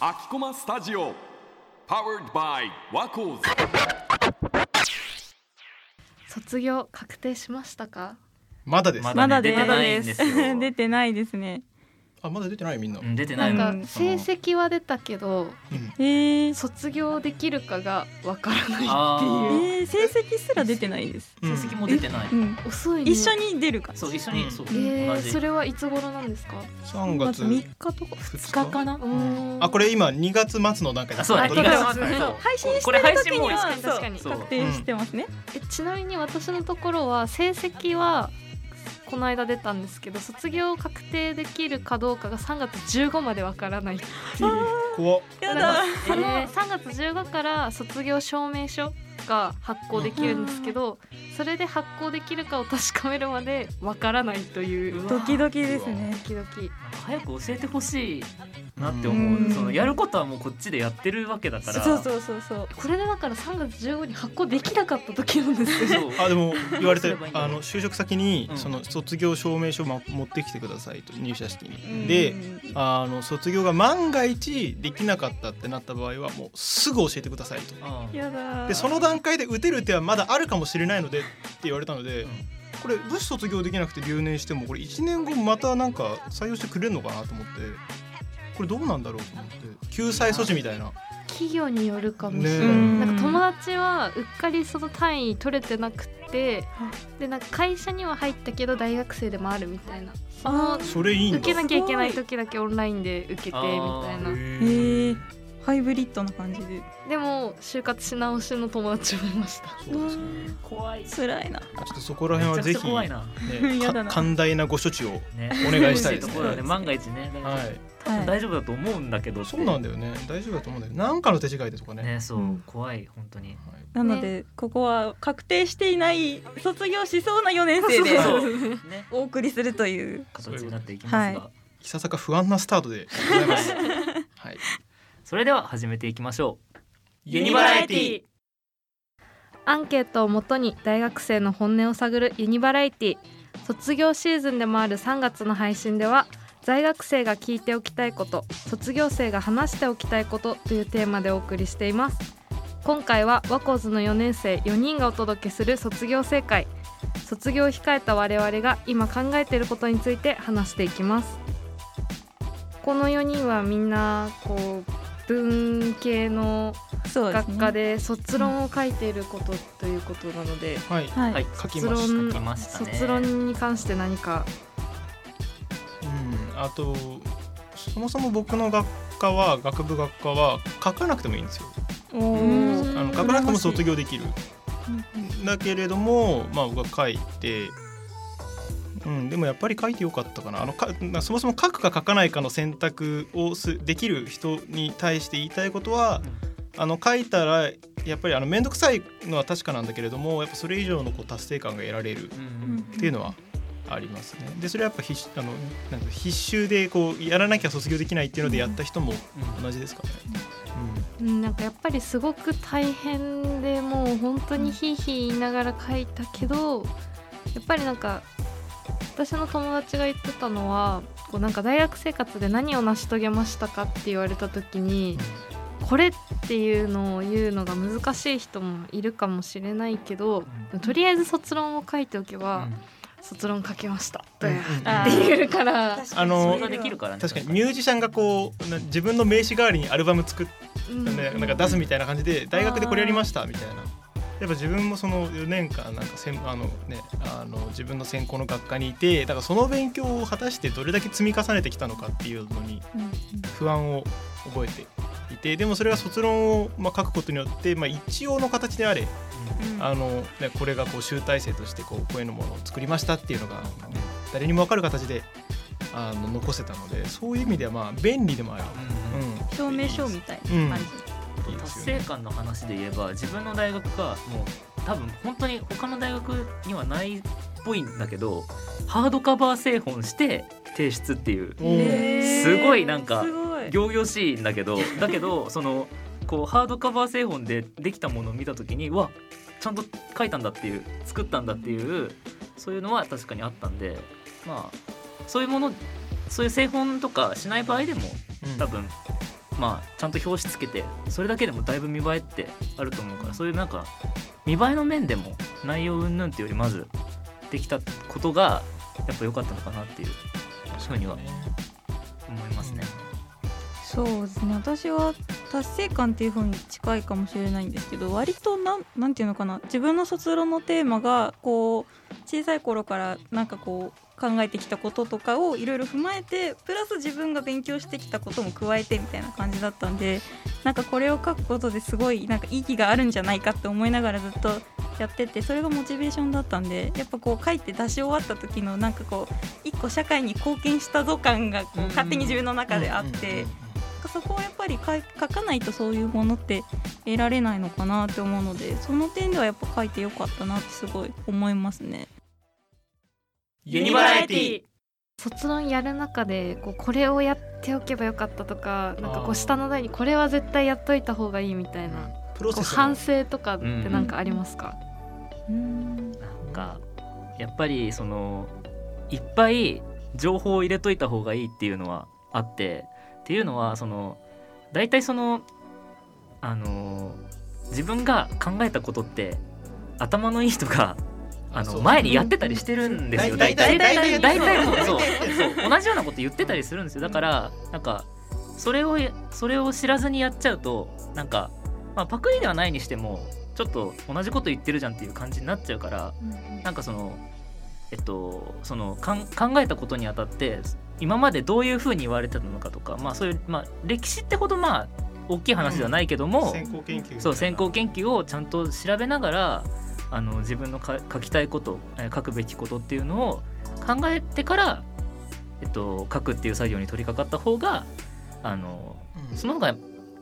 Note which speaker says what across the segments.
Speaker 1: 秋駒スタジオ Powered by ワコーズ
Speaker 2: 卒業確定しましたか？
Speaker 3: まだです、
Speaker 4: ま
Speaker 5: まだで
Speaker 4: 出てないんですよ。
Speaker 5: 出てないですね。
Speaker 3: あまだ出てないみんな、
Speaker 4: うん出て
Speaker 2: な
Speaker 4: ない
Speaker 5: うん。
Speaker 2: んか成績は出たけど
Speaker 3: うん。
Speaker 5: えー、
Speaker 2: 卒業できるかがわからない
Speaker 4: あ
Speaker 2: っていう。
Speaker 5: えー、成績すら出てないです。
Speaker 3: うん。
Speaker 4: 成績も出てない、
Speaker 5: うん、
Speaker 2: 遅いね。
Speaker 5: 一緒に出るか。
Speaker 4: そう一緒に、そう、
Speaker 2: えー、それはいつ頃なんですか
Speaker 3: ？3月。
Speaker 5: 三日とか
Speaker 3: 2
Speaker 5: 二日かな？
Speaker 3: あこれ今2月末の段階
Speaker 4: あそうだ
Speaker 2: あ
Speaker 4: 2
Speaker 3: どっち
Speaker 4: 月末そう。
Speaker 5: 配信して
Speaker 4: これ配
Speaker 5: る時に
Speaker 4: 信も
Speaker 5: は
Speaker 2: 確かに。確かに。
Speaker 5: 確定してますね。
Speaker 2: えちなみに私のところは成績はこの間出たんですけど卒業確定できるかどうかが3月15までわからない。っていう
Speaker 3: 怖っ。
Speaker 5: や
Speaker 2: だ。から
Speaker 5: だ。
Speaker 2: その3月15から卒業証明書が発行できるんですけどそれで発行できるかを確かめるまでわからないという。
Speaker 5: ドキドキですね。
Speaker 2: 時々
Speaker 4: 早く教えてほしいなって思う、
Speaker 5: うん。
Speaker 4: そのやることはもうこっちでやってるわけだから。
Speaker 5: そうそうそうそう。
Speaker 2: これでだから3月15に発行できなかった時なんですよ。
Speaker 4: そう。
Speaker 3: あでも言われてあの就職先に、
Speaker 4: うん。
Speaker 3: その卒業証明書をま持ってきてくださいと入社式に、
Speaker 5: うん。
Speaker 3: であの卒業が万が一できなかったってなった場合はもうすぐ教えてくださいと。でその段階で打てる手はまだあるかもしれないのでって言われたので、
Speaker 4: うん
Speaker 3: これもし卒業できなくて留年してもこれ1年後またなんか採用してくれるのかなと思ってこれどうなんだろうと思って救済措置みたいな。
Speaker 2: 企業によるかもしれない、
Speaker 3: ね
Speaker 5: え。
Speaker 2: なんか友達はうっかりその単位取れてなくてでなんか会社には入ったけど大学生でもあるみたいな。その
Speaker 3: それいいんだ。
Speaker 2: 受けなきゃいけない時だけオンラインで受けてみたいな。
Speaker 3: へ
Speaker 5: えハイブリッドな感じで。
Speaker 2: でも就活し直しの友達もいました。
Speaker 3: そうですね。
Speaker 4: 怖い。
Speaker 5: 辛いな。
Speaker 3: ちょっとそこら辺はぜひ、
Speaker 4: な。
Speaker 3: ね、
Speaker 5: やだな。
Speaker 3: か寛大なご処置を
Speaker 4: ね。
Speaker 3: お願いしたいですね。
Speaker 4: ところだね。万が一ね。大丈夫
Speaker 3: はい。
Speaker 4: 多分大丈夫だと思うんだけど
Speaker 3: そうなんだよね。大丈夫だと思うんだよなんかの手違いでとかね。
Speaker 4: ねそう、
Speaker 2: うん
Speaker 4: 怖い本当に。
Speaker 3: はい。
Speaker 5: なので、ここは確定していない卒業しそうな4年生で
Speaker 4: そうね。
Speaker 5: お送りするという。
Speaker 4: 形になっていきますが、
Speaker 5: はい。
Speaker 3: ささか不安なスタートでございます。はい
Speaker 4: それでは始めていきましょう。
Speaker 3: ユニバラエティ。
Speaker 2: アンケートをもとに大学生の本音を探るユニバラエティ。卒業シーズンでもある3月の配信では在学生が聞いておきたいこと卒業生が話しておきたいことというテーマでお送りしています。今回はワコーズの4年生4人がお届けする卒業生会。卒業を控えた我々が今考えていることについて話していきます。この4人はみんなこう文系の。学科で卒論を書いていることということなので、
Speaker 3: はい。
Speaker 5: はい。
Speaker 4: はい。
Speaker 3: 書き
Speaker 2: 卒
Speaker 3: ました
Speaker 2: 論
Speaker 4: 書きましたね。
Speaker 2: 卒論に関して何か。
Speaker 3: うん。あとそもそも僕の学科は学部学科は書かなくてもいいんですよ。あの書かなくても卒業できる。
Speaker 5: うん。
Speaker 3: だけれどもまあ僕は書いてうん、でもやっぱり書いてよかったかな。あのかまあそもそも書くか書かないかの選択をすできる人に対して言いたいことは、あの書いたらやっぱりあの面倒くさいのは確かなんだけれどもやっぱそれ以上のこう達成感が得られる
Speaker 4: うん
Speaker 3: っていうのはありますね。でそれはやっぱ必死あのなんか必修でこうやらなきゃ卒業できないっていうのでやった人も同じですかね。
Speaker 2: うん。なんかやっぱりすごく大変でもう本当にひいひい言いながら書いたけどやっぱりなんか私の友達が言ってたのはこうなんか大学生活で何を成し遂げましたかって言われた時にこれっていうのを言うのが難しい人もいるかもしれないけどとりあえず卒論を書いておけば卒論書けました。って言えるから
Speaker 3: あ
Speaker 4: そ
Speaker 3: の
Speaker 4: れができるからね。
Speaker 3: 確かに。ミュージシャンがこうな自分の名刺代わりにアルバム作っ
Speaker 2: うん。
Speaker 3: ね、なんか出すみたいな感じで大学でこれやりましたみたいなやっぱ自分もその4年間なんかせんあの、ね、あの自分の専攻の学科にいてだからその勉強を果たしてどれだけ積み重ねてきたのかっていうのに不安を覚えていてでもそれが卒論を、まあ、書くことによって、まあ、一応の形であれあの、ね、これがこう集大成としてこうこういうのものを作りましたっていうのが、ね、誰にも分かる形であの残せたのでそういう意味ではまあ便利でもある。
Speaker 4: うん。
Speaker 3: うん。
Speaker 5: 証明書みたい
Speaker 3: うん
Speaker 5: な感じ、
Speaker 3: いいで
Speaker 4: 達
Speaker 3: すよね
Speaker 4: 成感の話で言えば自分の大学がもう多分本当に他の大学にはないっぽいんだけどハードカバー製本して提出っていう。すごいなんか仰々しいんだけど だけどそのこうハードカバー製本でできたものを見た時にうわちゃんと書いたんだっていう作ったんだっていうそういうのは確かにあったんでまあそういうものそういう製本とかしない場合でも
Speaker 3: うん。
Speaker 4: 多分まあちゃんと表紙つけてそれだけでもだいぶ見栄えってあると思うからそういうなんか見栄えの面でも内容云々っていうよりまずできたことがやっぱ良かったのかなっていうふうには思いますね。
Speaker 5: そうですね私は達成感っていう方に近いかもしれないんですけど割となんなんていうのかな自分の卒論のテーマがこう小さい頃からなんかこう考えてきたこととかをいろいろ踏まえてプラス自分が勉強してきたことも加えてみたいな感じだったんでなんかこれを書くことですごいなんか意義があるんじゃないかって思いながらずっとやっててそれがモチベーションだったんでやっぱこう書いて出し終わった時のなんかこう一個社会に貢献したぞ感がこう勝手に自分の中であって。そこはやっぱり書かないとそういうものって得られないのかなって思うのでその点ではやっぱ書いてよかったなってすごい思いますね。
Speaker 4: ユニバラエティ。
Speaker 2: 卒論やる中でこうこれをやっておけばよかったとかなんかこう下の台にこれは絶対やっといた方がいいみたいな
Speaker 3: プロセス
Speaker 2: 反省とかってなんかありますか、
Speaker 5: うん
Speaker 4: なんかやっぱりそのいっぱい情報を入れといた方がいいっていうのはあってっていうのはその大体そのあの自分が考えたことって頭のいい人があの前にやってたりしてるんですよ。大体
Speaker 3: 大体
Speaker 4: 大体そう
Speaker 3: そう。
Speaker 4: そう。同じようなこと言ってたりするんですよ。だからなんかそれをそれを知らずにやっちゃうとなんか、まあ、パクリではないにしてもちょっと同じこと言ってるじゃんっていう感じになっちゃうからなんかそのえっとそのかん考えたことにあたって今までどういうふうに言われてたのかとかまあそういう、まあ、歴史ってほどまあ大きい話ではないけども、
Speaker 3: 先行研究
Speaker 4: そう先行研究をちゃんと調べながらあの自分のか書きたいことえー書くべきことっていうのを考えてから、えっと、書くっていう作業に取り掛かった方があの
Speaker 3: うん。
Speaker 4: その方が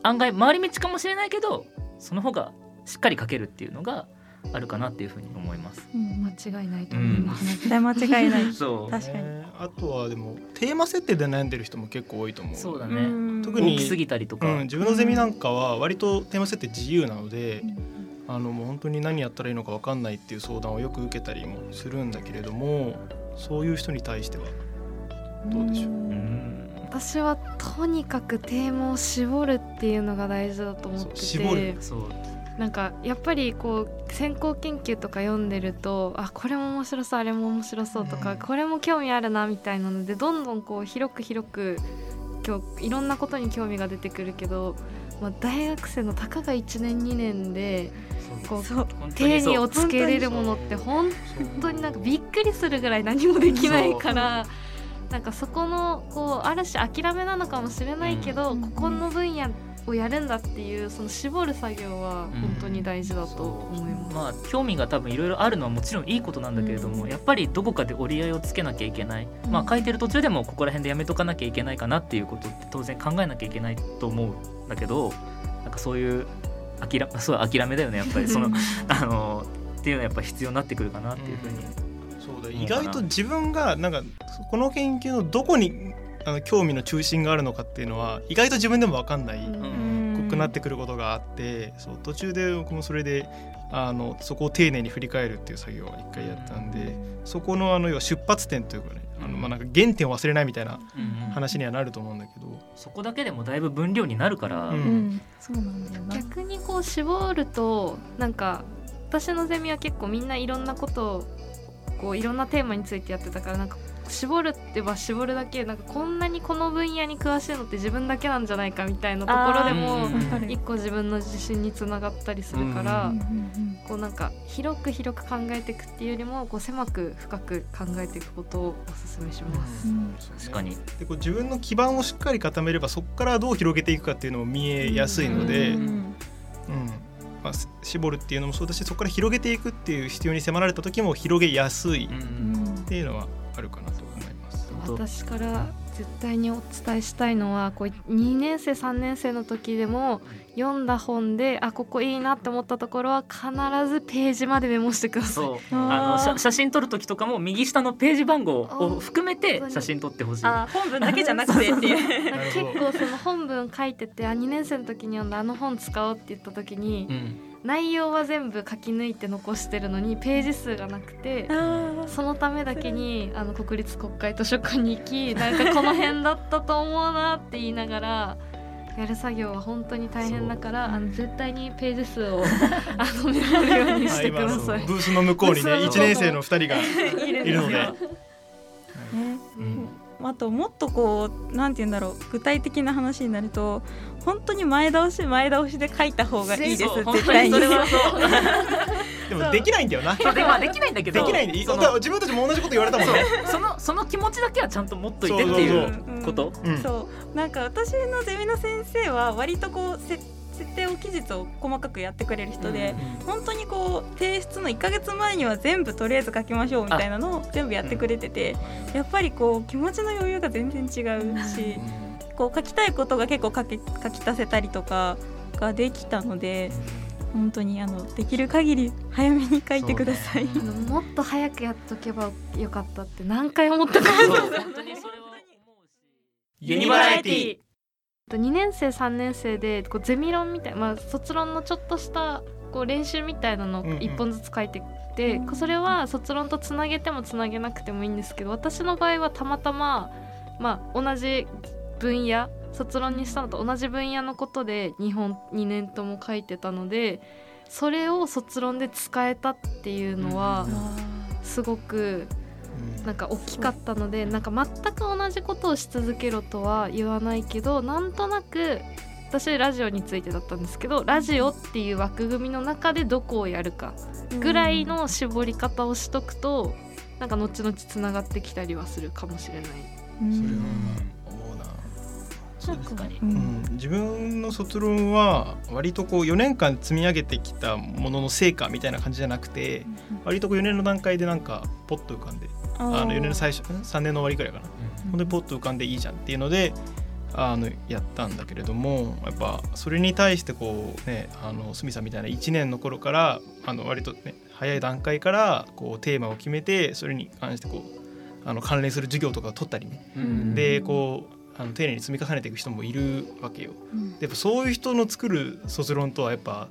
Speaker 4: 案外回り道かもしれないけどその方がしっかり書けるっていうのがあるかなっていうふうに思います。
Speaker 5: うん
Speaker 2: 間違いないと思います、
Speaker 5: 絶対間違いない。
Speaker 4: そう。
Speaker 5: 確かに。
Speaker 3: ねあとはでもテーマ設定で悩んでる人も結構多いと思う。
Speaker 4: そうだね。
Speaker 5: うん。
Speaker 3: 特に
Speaker 4: 大きすぎたりとか、
Speaker 3: うん、自分のゼミなんかは割とテーマ設定自由なので、あのもう本当に何やったらいいのか分かんないっていう相談をよく受けたりもするんだけれどもそういう人に対してはどうでしょう？
Speaker 4: うん。
Speaker 2: 私はとにかくテーマを絞るっていうのが大事だと思ってて。
Speaker 3: る。
Speaker 4: そう。
Speaker 2: なんかやっぱりこう先行研究とか読んでるとあこれも面白そうあれも面白そうとか、
Speaker 3: うん。
Speaker 2: これも興味あるなみたいなのでどんどんこう広く広く今日いろんなことに興味が出てくるけど、まあ、大学生のたかが1年2年でこう手にをつけれるものって本当になんかびっくりするぐらい何もできないから。なんかそこのこうある種諦めなのかもしれないけど、
Speaker 5: うん。
Speaker 2: ここの分野をやるんだっていうその絞る作業は本当に大事だと思います。
Speaker 4: まあ興味が多分いろいろあるのはもちろんいいことなんだけれども、
Speaker 2: うん。
Speaker 4: やっぱりどこかで折り合いをつけなきゃいけない、
Speaker 2: うん。
Speaker 4: まあ書いてる途中でもここら辺でやめとかなきゃいけないかなっていうことって当然考えなきゃいけないと思うんだけどなんかそういう諦 そう諦めだよねやっぱり。そのあのっていうのはやっぱ必要になってくるかなっていうふうに、
Speaker 3: そうだ
Speaker 4: いいかな。
Speaker 3: 意外と自分がなんかこの研究のどこにあの興味の中心があるのかっていうのは意外と自分でも分かんない。
Speaker 2: うん。
Speaker 3: くなってくることがあってそう途中で僕もそれであのそこを丁寧に振り返るっていう作業を一回やったんでそこのあの要は出発点というかねあのまあなんか原点を忘れないみたいな話にはなると思うんだけど、
Speaker 4: そこだけでもだいぶ分量になるから、
Speaker 3: うん。
Speaker 5: うん。そうなんだよな。
Speaker 2: 逆にこう絞るとなんか私のゼミは結構みんないろんなことをこういろんなテーマについてやってたからなんか絞るってば絞るだけなんかこんなにこの分野に詳しいのって自分だけなんじゃないかみたいなところで
Speaker 4: あ
Speaker 2: も一個自分の自信につながったりするから、こうなんか広く広く考えていくっていうよりもこう狭く深く考えていくことをお勧めします。
Speaker 5: うん
Speaker 4: 確かに。
Speaker 3: でこう自分の基盤をしっかり固めればそこからどう広げていくかっていうのも見えやすいので、
Speaker 5: う
Speaker 3: うん
Speaker 5: ん。
Speaker 3: まあ、す絞るっていうのもそうだしそこから広げていくっていう必要に迫られた時も広げやすいっ
Speaker 5: うん
Speaker 3: ていうのはあるかなと思います。
Speaker 2: 私から絶対にお伝えしたいのはこう2年生3年生の時でも読んだ本であここいいなって思ったところは必ずページまでメモしてください。
Speaker 4: そう。
Speaker 5: あ
Speaker 4: の写写真撮る時とかも右下のページ番号を含めて写真撮ってほしい。
Speaker 5: あ本文だけじゃなくてっていう。
Speaker 2: 結構その本文書いててあ2年生の時に読んだあの本使おうって言った時に
Speaker 4: うん
Speaker 2: 内容は全部書き抜いて残してるのにページ数がなくて
Speaker 5: あ
Speaker 2: そのためだけにあの国立国会図書館に行きなんかこの辺だったと思うなって言いながらやる作業は本当に大変だからあの絶対にページ数を あのメモるようにしてください。
Speaker 3: ブースの向こうにね
Speaker 2: そう。
Speaker 3: 1年生の2人が
Speaker 5: いる
Speaker 3: いるので、
Speaker 5: ね
Speaker 3: うん
Speaker 5: あともっとこうなんて言うんだろう具体的な話になると本当に前倒し前倒しで書いた方がいいです絶対に
Speaker 3: でもできないんだよな。
Speaker 4: でまあできないんだけど
Speaker 3: できないんで自分たちも同じこと言われたもんね。
Speaker 4: そのその気持ちだけはちゃんと持っといてってい
Speaker 3: そう
Speaker 4: う。こと？
Speaker 3: うん。
Speaker 5: そう。なんか私のゼミの先生は割とこうせ設定を期日を細かくやってくれる人で、本当にこう提出の1ヶ月前には全部とりあえず書きましょうみたいなのを全部やってくれてて、やっぱりこう気持ちの余裕が全然違うし、こう書きたいことが結構書き書き足せたりとかができたので本当にあのできる限り早めに書いてください。
Speaker 2: あのもっと早くやっとけばよかったって何回思ったか。
Speaker 4: そう。本当にそれは思うし。
Speaker 3: ユニバラエティ
Speaker 2: 2年生3年生でこうゼミ論みたいな、まあ、卒論のちょっとしたこう練習みたいなのを
Speaker 3: うんうん。
Speaker 2: 1本ずつ書いてて、
Speaker 5: うん。
Speaker 2: それは卒論とつなげてもつなげなくてもいいんですけど私の場合はたまたま、まあ、同じ分野卒論にしたのと同じ分野のことで2本2年とも書いてたのでそれを卒論で使えたっていうのはすごくなんか大きかったのでなんか全く同じことをし続けろとは言わないけどなんとなく私ラジオについてだったんですけどラジオっていう枠組みの中でどこをやるかぐらいの絞り方をしとくとなんか後々つながってきたりはするかもしれない。
Speaker 5: うん。
Speaker 3: それは思うな。
Speaker 4: に
Speaker 5: う
Speaker 3: うん。ん、自分の卒論は割とこう4年間積み上げてきたものの成果みたいな感じじゃなくて割とこう4年の段階でなんかポッと浮かんであの4年の最初ん3年の終わりくらいかな。ほんでポッと浮かんでいいじゃんっていうのであのやったんだけれどもやっぱそれに対してこうねあの鷲見さんみたいな1年の頃からあの割とね早い段階からこうテーマを決めてそれに関してこうあの関連する授業とかを取ったりね。
Speaker 4: うん。
Speaker 3: でこうあの丁寧に積み重ねていく人もいるわけよ。
Speaker 5: うん。
Speaker 3: でやっぱそういう人の作る卒論とはやっぱ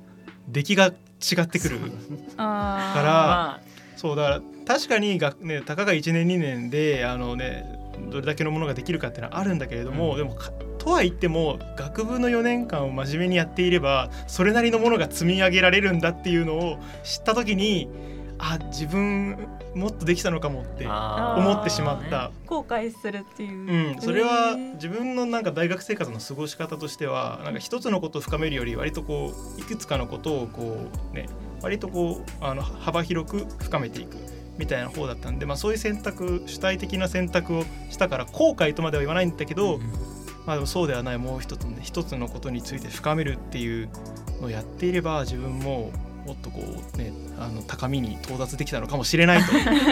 Speaker 3: 出来が違ってくるから
Speaker 4: ま
Speaker 3: そうだから確かに学、ね、たかが1年2年であの、ね、どれだけのものができるかっていうのはあるんだけれども、
Speaker 4: うん。
Speaker 3: でもかとは言っても学部の4年間を真面目にやっていればそれなりのものが積み上げられるんだっていうのを知った時にあ自分もっとできたのかもって思ってしまった。
Speaker 5: 後悔するっていう。
Speaker 3: うん、それは自分のなんか大学生活の過ごし方としてはなんか一つのことを深めるより割とこういくつかのことをこうね割とこうあの幅広く深めていくみたいな方だったんで、まあ、そういう選択主体的な選択をしたから後悔とまでは言わないんだけど、まあ、でもそうではないもう一つの、ね、一つのことについて深めるっていうのをやっていれば自分ももっとこうねあの高みに到達できたのかもしれないと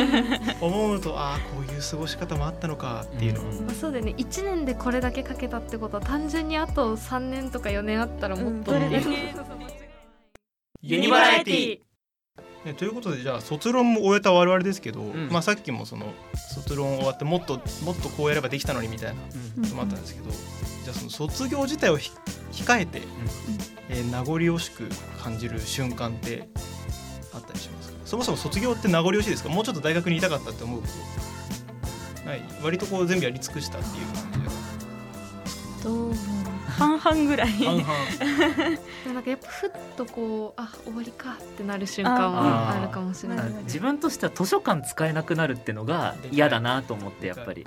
Speaker 3: 思うとああこういう過ごし方もあったのかっていうのを、
Speaker 4: うん
Speaker 2: まあ、そうだよね。1年でこれだけかけたってことは単純にあと3年とか4年あったらもっと
Speaker 5: どれだけ。
Speaker 4: ユニバラエティ
Speaker 3: ね、ということでじゃあ卒論も終えた我々ですけど、
Speaker 4: ん。
Speaker 3: まあ、さっきもその卒論終わってもっともっとこうやればできたのにみたいな
Speaker 4: うん。
Speaker 3: のもあったんですけど、じゃあその卒業自体をひ控えて、えー名残惜しく感じる瞬間ってあったりしますか？そもそも卒業って名残惜しいですか？もうちょっと大学にいたかったって思うことない？割とこう全部やり尽くしたっていう感じで。
Speaker 5: どう半々ぐらい。
Speaker 3: 半々。
Speaker 2: なんかやっぱふっとこうあ終わりかってなる瞬間はあるかもしれない。
Speaker 4: 自分としては図書館使えなくなるってのが嫌だなと思ってやっぱり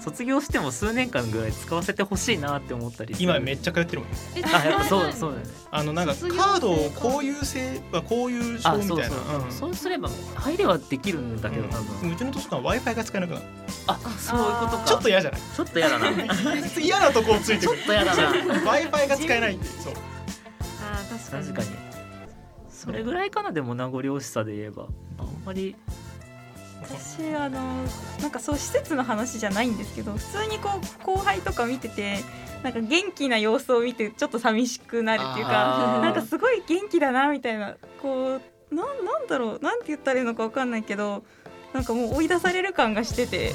Speaker 4: 卒業しても数年間ぐらい使わせてほしいなって思ったり
Speaker 3: 今めっちゃ通ってるもん
Speaker 2: え
Speaker 4: あやっぱそうそうだ。よね。
Speaker 3: あのなんかカードをこういう性はこういう章
Speaker 4: あ
Speaker 3: みたいな。
Speaker 4: そうそうそう、
Speaker 3: うん。
Speaker 4: そうすれば入れはできるんだけど多
Speaker 3: う
Speaker 4: 分、
Speaker 3: んうちの図書館 w i f i が使えなくなる。
Speaker 4: あそういうことか。
Speaker 3: ちょっと嫌じゃない？
Speaker 4: ちょっと嫌だな。
Speaker 3: 嫌なとこをついてくる。
Speaker 4: ちょっと嫌だな。
Speaker 3: W i f i が使えないって そう。
Speaker 2: あー確かに。
Speaker 4: 確かに。それぐらいかなでも名残惜しさで言えば。あんまり
Speaker 5: 私あのなんかそう施設の話じゃないんですけど普通にこう後輩とか見ててなんか元気な様子を見てちょっと寂しくなるっていうかなんかすごい元気だなみたいなこうなんなんだろうなんて言ったらいいのかわかんないけどなんかもう追い出される感がしてて。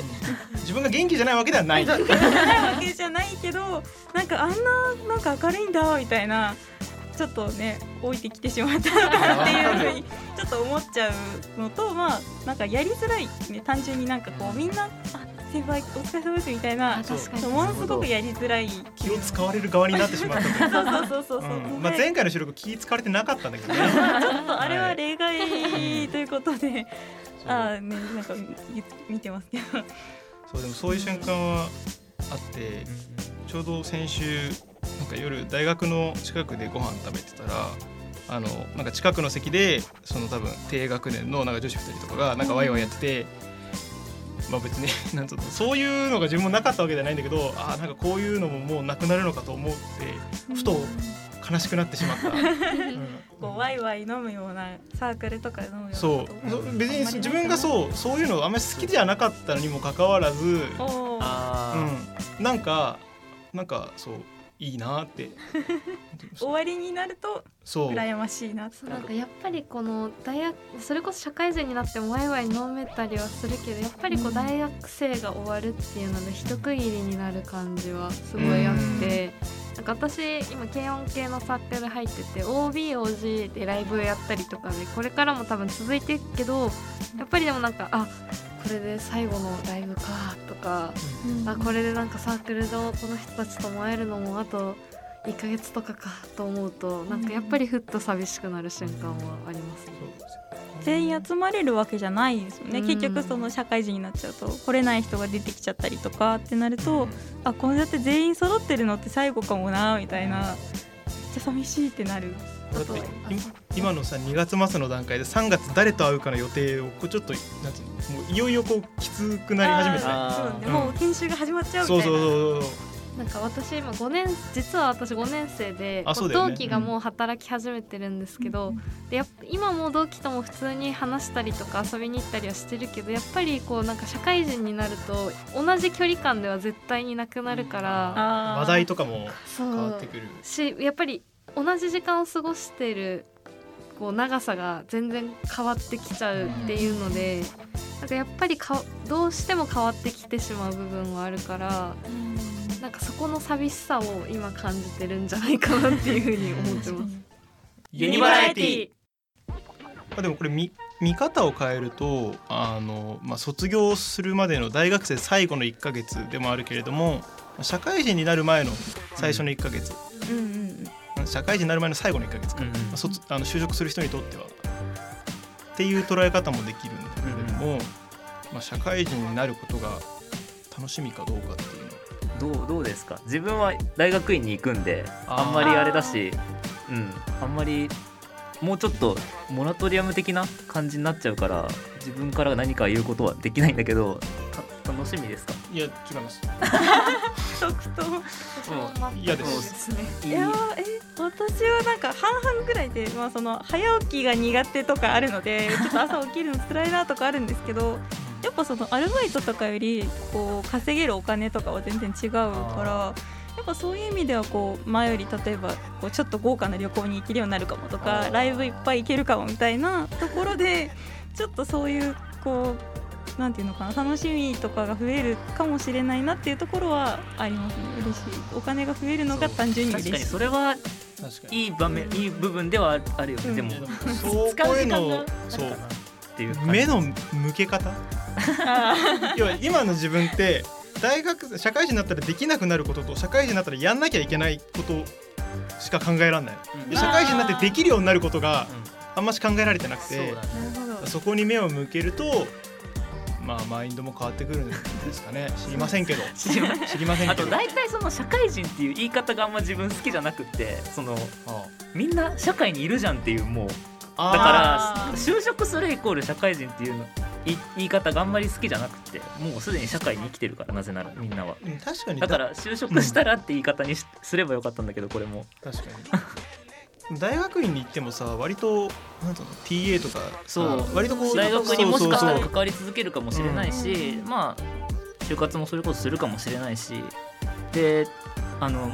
Speaker 3: 自分が元気じゃないわけではない。
Speaker 5: ないわけじゃないけどなんかあんななんか明るいんだみたいなちょっとね置いてきてしまったのかなっていうふうに ちょっと思っちゃうのとまあなんかやりづらいね単純になんかこうみんなあ先輩お疲れ様ですみたいなものすごくやりづらい。
Speaker 3: 気を使われる側になってしまった
Speaker 5: そうそうそうそうそう、
Speaker 3: うん。まあ、前回の収録気使われてなかったんだけどね。
Speaker 5: ちょっとあれは例外ということで、ああねなんか見見てますけど。
Speaker 3: そうでもそういう瞬間はあってちょうど先週なんか夜大学の近くでご飯食べてたらあのなんか近くの席でその多分低学年のなんか女子2人とかがなんかワイワイやってて、まあ別に なんつうのそういうのが自分もなかったわけじゃないんだけどあーなんかこういうのももうなくなるのかと思ってふと悲しくなってしまった。うん。
Speaker 5: こうワイワイ飲むようなサークルとかで飲むような
Speaker 3: そう。別に自分がそうそういうのあんまり好きじゃなかったのにもかかわらず、うん、なんかなんかそういいなって。
Speaker 5: 終わりになると
Speaker 3: そう。
Speaker 5: 羨ましいな
Speaker 2: そうなんかやっぱりこの大学それこそ社会人になってもワイワイ飲めたりはするけどやっぱりこう大学生が終わるっていうので一区切りになる感じはすごいあってなんか私今軽音系のサークル入ってて OBOG でライブやったりとかでこれからも多分続いていくけどやっぱりでもなんかあこれで最後のライブかとかあこれでなんかサークルのこの人たちとも会えるのもあと1ヶ月とかかと思うとなんかやっぱりふっと寂しくなる瞬間はありますね。
Speaker 5: 全員集まれるわけじゃないですよね、
Speaker 2: うん。
Speaker 5: 結局その社会人になっちゃうと来れない人が出てきちゃったりとかってなると、あこうやって全員揃ってるのって最後かもなみたいな。めっちゃ寂しいってなる。
Speaker 3: だって今今のさ2月末の段階で3月誰と会うかの予定をこうちょっとなんつうのもういよいよこうきつくなり始めてね。
Speaker 5: もう研修が始まっちゃうみたいな。
Speaker 3: そうそうそうそう
Speaker 2: なんか私今5年実は私5年生で
Speaker 3: ね。
Speaker 2: 同期がもう働き始めてるんですけど、でやっぱ今も同期とも普通に話したりとか遊びに行ったりはしてるけどやっぱりこうなんか社会人になると同じ距離感では絶対になくなるから、
Speaker 3: 話題とかも
Speaker 2: そう
Speaker 3: 変わってくる。
Speaker 2: しやっぱり同じ時間を過ごしているこう長さが全然変わってきちゃうっていうので、なんかやっぱりかどうしても変わってきてしまう部分はあるからなんかそこの寂しさを今感じてるんじゃないかなっていうふうに思ってます。
Speaker 4: ユニバラエティ。
Speaker 3: まあ、でもこれ見見方を変えるとあの、まあ、卒業するまでの大学生最後の1ヶ月でもあるけれども社会人になる前の最初の1ヶ月、
Speaker 5: うんうん
Speaker 3: 社会人になる前の最後の1ヶ月か、
Speaker 4: うんうん。
Speaker 3: まあ、卒あの就職する人にとっては。っていう捉え方もできるんだけれども、まあ、社会人になることが楽しみかどうかっていう。の
Speaker 4: どうどうですか？自分は大学院に行くんで
Speaker 3: あ
Speaker 4: んまりあれだしうん。あんまりもうちょっとモラトリアム的な感じになっちゃうから自分から何か言うことはできないんだけどた楽しみですか？
Speaker 3: いや違います。
Speaker 5: 即答
Speaker 3: 嫌です
Speaker 2: ね。
Speaker 5: いやーえ私はなんか半々ぐらいで、まあ、その早起きが苦手とかあるのでちょっと朝起きるの辛いなとかあるんですけどやっぱそのアルバイトとかよりこう稼げるお金とかは全然違うから。やっぱそういう意味ではこう前より例えばこうちょっと豪華な旅行に行けるようになるかもとかライブいっぱい行けるかもみたいなところで ちょっとそういうこうなんていうのかな楽しみとかが増えるかもしれないなっていうところはありますね。嬉しい。お金が増えるのが単純に嬉しい。
Speaker 4: 確かにそれは
Speaker 3: 確かに
Speaker 4: いい場面いい部分ではあるよね、
Speaker 5: うん
Speaker 4: でも使う時間が
Speaker 3: のそう
Speaker 4: っていう
Speaker 3: 目の向け方？要は今の自分って大学社会人になったらできなくなることと社会人になったらやんなきゃいけないことしか考えられない。
Speaker 4: うん。
Speaker 3: で社会人になってできるようになることがあんまし考えられてなくて
Speaker 4: そうだね。
Speaker 5: なるほど。
Speaker 3: そこに目を向けるとまあマインドも変わってくるんですかね。知りませんけど。
Speaker 4: 知りま
Speaker 3: 知りません
Speaker 4: あと
Speaker 3: けど
Speaker 4: 大体その社会人っていう言い方があんま自分好きじゃなくってその
Speaker 3: あ。
Speaker 4: みんな社会にいるじゃんっていうもうから就職するイコール社会人っていうのい言い方があんまり好きじゃなくてもうすでに社会に生きてるからなぜならみんなは。
Speaker 3: うん確かに。
Speaker 4: だから就職したらって言い方にしすればよかったんだけどこれも。
Speaker 3: 確かに。大学院に行ってもさ割となんつうの TA とかさ
Speaker 4: そう。
Speaker 3: 割とこう
Speaker 4: 大学にもしかしたら関わり続けるかもしれないし、まあ就活もそれこそするかもしれないしであの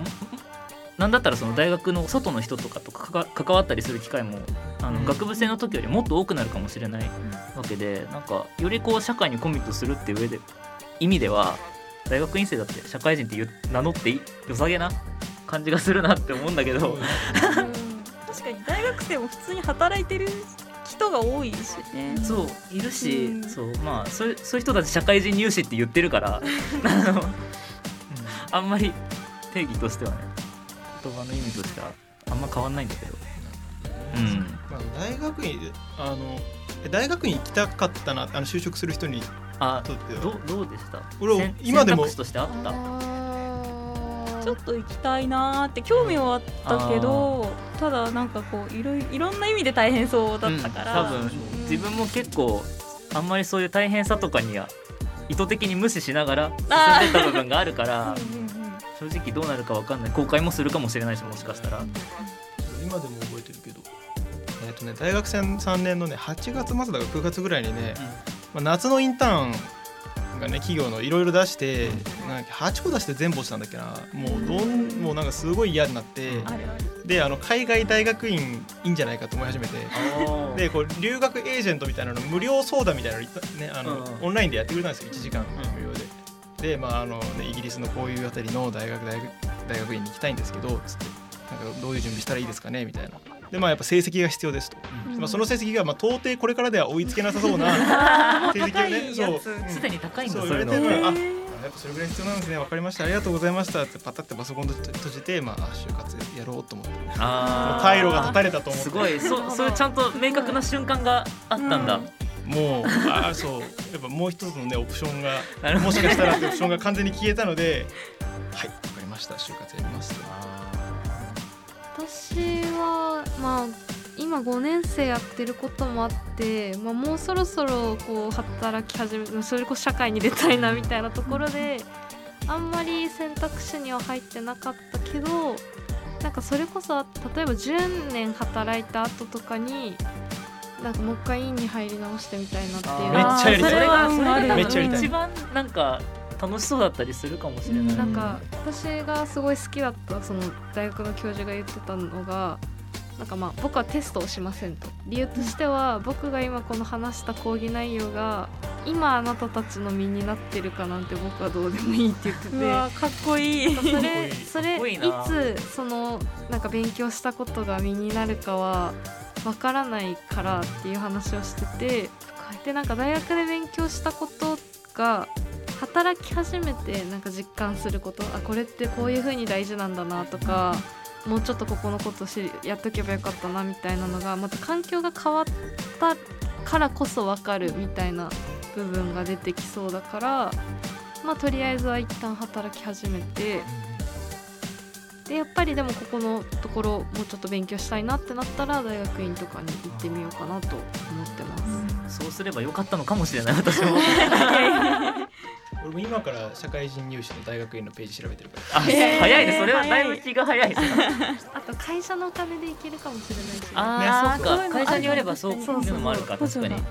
Speaker 4: なんだったらその大学の外の人とかとかか関わったりする機会もあの、
Speaker 3: うん。
Speaker 4: 学部生の時よりもっと多くなるかもしれないわけでなんかよりこう社会にコミットするっていう上で意味では大学院生だって社会人って名乗って良さげな感じがするなって思うんだけど。
Speaker 5: 確かに大学生も普通に働いてる人が多いしね。
Speaker 4: そういるし、
Speaker 5: うん。
Speaker 4: そうまあそういうそういう人たち社会人入試って言ってるから。あのあんまり定義としてはね言葉の意味としてはあんま変わんないんだけど。うん。
Speaker 3: まあ、大学院であのえ大学院行きたかったなあの就職する人に
Speaker 4: あ
Speaker 3: とっては。
Speaker 4: どどうでした？
Speaker 3: 俺
Speaker 4: 選
Speaker 3: 今でも
Speaker 4: 選択肢としてあった？
Speaker 5: ちょっと行きたいなーって興味はあったけどただなんかこういろいいろんな意味で大変そうだったから、
Speaker 4: うん、多分自分も結構あんまりそういう大変さとかには意図的に無視しながら進んでた部分があるから
Speaker 5: うん
Speaker 4: 正直どうなるかわかんない。後悔もするかもしれないしもしかしたら。
Speaker 3: 今でも覚えてるけど。えっ、とね大学生3年のね8月末だから9月ぐらいにね、まあ、夏のインターンがね企業のいろいろ出してなんか8個出して全部落ちたんだっけな。もうどんもうなんかすごい嫌になって
Speaker 5: あるある
Speaker 3: であの海外大学院いいんじゃないかと思い始めて。でこう留学エージェントみたいなの無料相談みたいなのねあの、
Speaker 4: うんうん。
Speaker 3: オンラインでやってくれたんですよ1時間で。でまああのね、イギリスのこういうあたりの大学大学大学院に行きたいんですけどつってなんかどういう準備したらいいですかねみたいな。でまあやっぱ成績が必要ですと、まあ、その成績がまあ到底これからでは追いつけなさそうな 成績を
Speaker 5: 高
Speaker 3: ねそう。うん
Speaker 4: すでに高いんだ
Speaker 3: そ
Speaker 4: そう
Speaker 3: 言われてあやっぱそれぐらい必要なんですね。分かりました。ありがとうございました。ってパタってパソコン閉じてまあ就活やろうと思って。
Speaker 4: あー。
Speaker 3: 退路が断たれたと思って。
Speaker 4: すごい。そそういうちゃんと明確な瞬間があったんだ、
Speaker 5: うん
Speaker 3: もうあーそうやっぱもう一つのねオプションがもしかしたらってオプションが完全に消えたので はい分かりました。就活やります。と
Speaker 2: 私はまあ今5年生やってることもあって、まあ、もうそろそろこう働き始めそれこそ社会に出たいなみたいなところであんまり選択肢には入ってなかったけどなんかそれこそ例えば10年働いた後とかになんかもう一回院に入り直してみたいなっていう。
Speaker 3: めっちゃやりたい。
Speaker 4: それが
Speaker 5: うん
Speaker 4: それが
Speaker 5: ある
Speaker 3: めっちゃやりたい。
Speaker 4: 一番なんか楽しそうだったりするかもしれない、
Speaker 2: なんか私がすごい好きだったその大学の教授が言ってたのがなんかまあ僕はテストをしませんと。理由としては僕が今この話した講義内容が今あなたたちの身になってるかなんて僕はどうでもいいって言ってて。
Speaker 5: うわかっこいい。
Speaker 2: それそれ
Speaker 4: いい
Speaker 2: い
Speaker 4: な。
Speaker 2: つそのなんか勉強したことが身になるかはわからないからっていう話をしててでなんか大学で勉強したことが働き始めてなんか実感することあこれってこういう風に大事なんだなとかもうちょっとここのこと知りやっとけばよかったなみたいなのがまた環境が変わったからこそ分かるみたいな部分が出てきそうだからまあとりあえずは一旦働き始めてでやっぱりでもここのところもうちょっと勉強したいなってなったら大学院とかに行ってみようかなと思ってます。
Speaker 4: そうすればよかったのかもしれない私も。
Speaker 3: 俺も今から社会人入試の大学院のページ調べてるから。
Speaker 4: あ早いね。それはだいぶ気が早い
Speaker 2: あと会社のお金で行けるかもしれないし、
Speaker 4: あー
Speaker 3: ね
Speaker 4: なんか。会社によればそういうのもあるか
Speaker 5: そう
Speaker 4: 確かに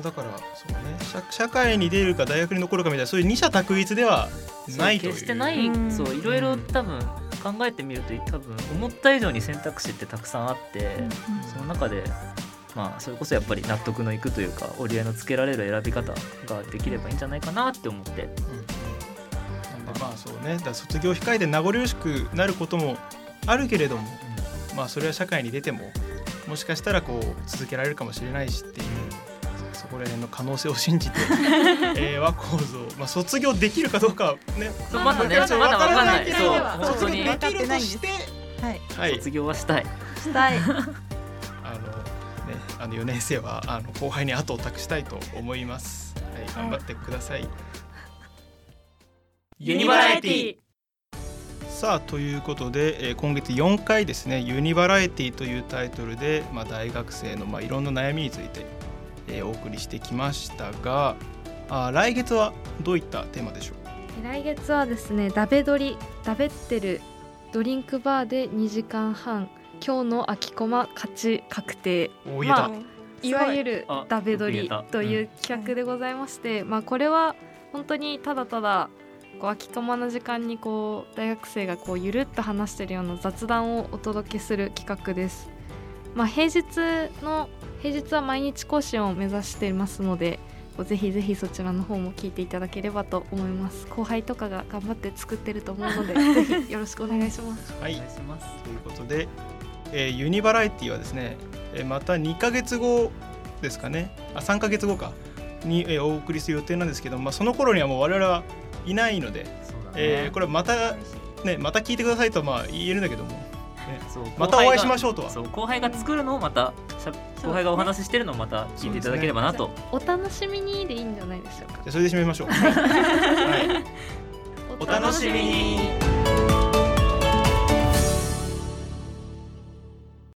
Speaker 3: だからそうね。社社会に出るか大学に残るかみたいなそういう二者択一ではないという。
Speaker 4: 決してない、
Speaker 5: うん。
Speaker 4: そういろいろ多分考えてみると多分思った以上に選択肢ってたくさんあって、その中でまあそれこそやっぱり納得のいくというか折り合いのつけられる選び方ができればいいんじゃないかなって思って。
Speaker 3: なんでまあそうね。だから卒業控えて名残惜しくなることもあるけれども、まあそれは社会に出てももしかしたらこう続けられるかもしれないしっていう。そこら辺の可能性を信じて、えー、和光像、まあ、卒業できるかどうかはね
Speaker 4: そうまだねまだわかんない
Speaker 3: けど。
Speaker 4: そう
Speaker 5: 本
Speaker 3: 卒業できるとして
Speaker 5: はい。
Speaker 3: はい。
Speaker 4: 卒業はしたい。
Speaker 5: したい。
Speaker 3: あのねあの4年生はあの後輩に後を託したいと思います。はい、頑張ってください。
Speaker 4: ユニバラエティ。
Speaker 3: さあということで、えー今月4回ですね「ユニバラエティ」というタイトルで、まあ、大学生の、まあ、いろんな悩みについて、えーお送りしてきましたがあ来月はどういったテーマでしょう？
Speaker 2: 来月はですねダベドリダベってるドリンクバーで2時間半今日の空きコマ勝ち確定。
Speaker 3: お言えた、
Speaker 2: まあい。わゆる
Speaker 4: あ
Speaker 2: ダベドリ
Speaker 4: よく言えた。
Speaker 2: という企画でございまして、まあこれは本当にただただこう空きコマの時間にこう大学生がこうゆるっと話してるような雑談をお届けする企画です。まあ平日の平日は毎日更新を目指していますのでぜひぜひそちらの方も聞いていただければと思います。後輩とかが頑張って作ってると思うので ぜひよろしくお願いします。
Speaker 3: はい。
Speaker 4: お願い。します
Speaker 3: ということで、えーユニバラエティはですね、えーまた2ヶ月後ですかね。あ3ヶ月後か。に、えーお送りする予定なんですけど、まあ、その頃にはもう我々はいないので、
Speaker 4: ね。
Speaker 3: えーこれまたねまた聞いてくださいとはまあ言えるんだけども、ね、
Speaker 4: そう。
Speaker 3: またお会いしま
Speaker 4: ょ
Speaker 3: しょうとは。
Speaker 4: そう後輩が作るのをまた後輩がお話ししてるのをまた聞いていただければなと、
Speaker 2: お楽しみにでいいんじゃないでしょうか。
Speaker 3: じゃあそれで締めましょう。はい、お楽しみに